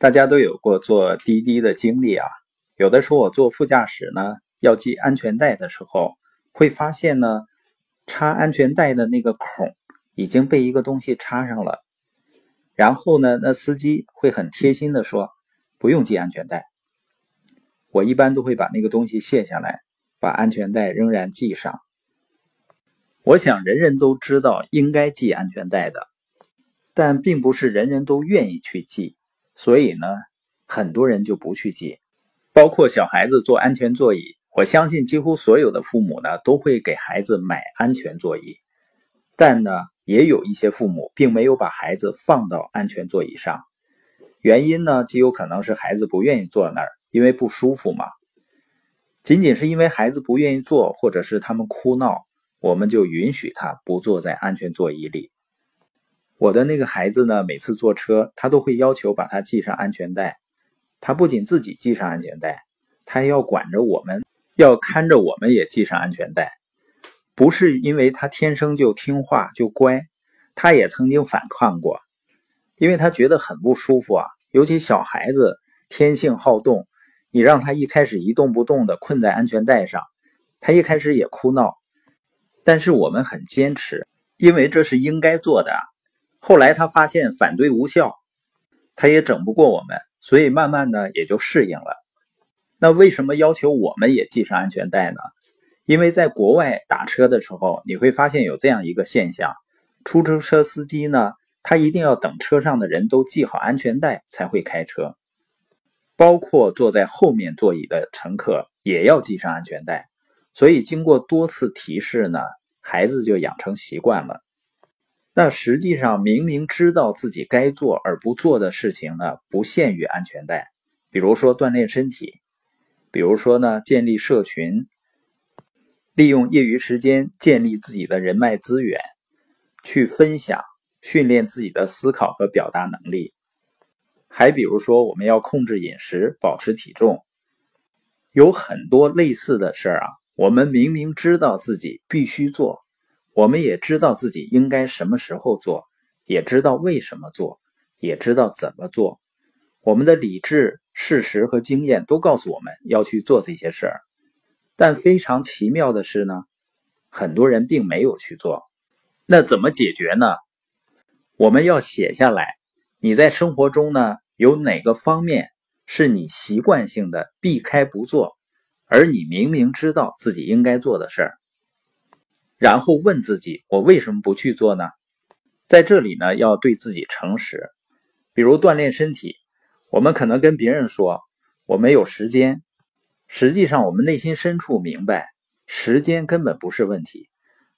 大家都有过坐滴滴的经历啊，有的时候我坐副驾驶呢，要系安全带的时候，会发现呢，插安全带的那个孔已经被一个东西插上了。然后呢，那司机会很贴心的说，不用系安全带。我一般都会把那个东西卸下来，把安全带仍然系上。我想人人都知道应该系安全带的，但并不是人人都愿意去系。所以呢，很多人就不去系，包括小孩子坐安全座椅。我相信几乎所有的父母呢，都会给孩子买安全座椅。但呢，也有一些父母并没有把孩子放到安全座椅上，原因呢，极有可能是孩子不愿意坐那儿，因为不舒服嘛。仅仅是因为孩子不愿意坐，或者是他们哭闹，我们就允许他不坐在安全座椅里。我的那个孩子呢，每次坐车，他都会要求把他系上安全带。他不仅自己系上安全带，他还要管着我们，要看着我们也系上安全带。不是因为他天生就听话就乖，他也曾经反抗过，因为他觉得很不舒服啊。尤其小孩子天性好动，你让他一开始一动不动的困在安全带上，他一开始也哭闹。但是我们很坚持，因为这是应该做的。后来他发现反对无效，他也整不过我们，所以慢慢的也就适应了。那为什么要求我们也系上安全带呢？因为在国外打车的时候，你会发现有这样一个现象：出租车司机呢，他一定要等车上的人都系好安全带才会开车，包括坐在后面座椅的乘客也要系上安全带。所以经过多次提示呢，孩子就养成习惯了。那实际上，明明知道自己该做而不做的事情呢，不限于安全带。比如说锻炼身体，比如说呢建立社群，利用业余时间建立自己的人脉资源，去分享、训练自己的思考和表达能力。还比如说，我们要控制饮食，保持体重，有很多类似的事儿啊。我们明明知道自己必须做。我们也知道自己应该什么时候做，也知道为什么做，也知道怎么做。我们的理智、事实和经验都告诉我们要去做这些事儿。但非常奇妙的是呢，很多人并没有去做。那怎么解决呢？我们要写下来，你在生活中呢有哪个方面是你习惯性的避开不做，而你明明知道自己应该做的事儿。然后问自己：我为什么不去做呢？在这里呢，要对自己诚实。比如锻炼身体，我们可能跟别人说我没有时间，实际上我们内心深处明白，时间根本不是问题。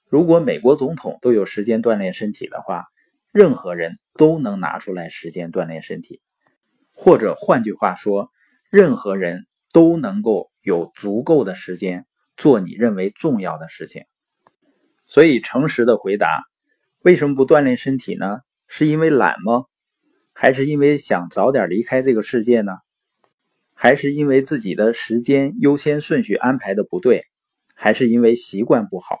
如果美国总统都有时间锻炼身体的话，任何人都能拿出来时间锻炼身体。或者换句话说，任何人都能够有足够的时间做你认为重要的事情。所以，诚实的回答，为什么不锻炼身体呢？是因为懒吗？还是因为想早点离开这个世界呢？还是因为自己的时间优先顺序安排的不对？还是因为习惯不好？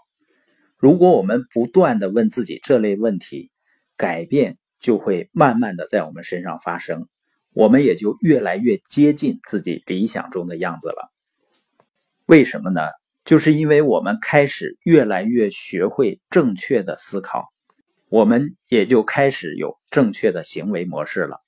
如果我们不断的问自己这类问题，改变就会慢慢的在我们身上发生，我们也就越来越接近自己理想中的样子了。为什么呢？就是因为我们开始越来越学会正确的思考，我们也就开始有正确的行为模式了。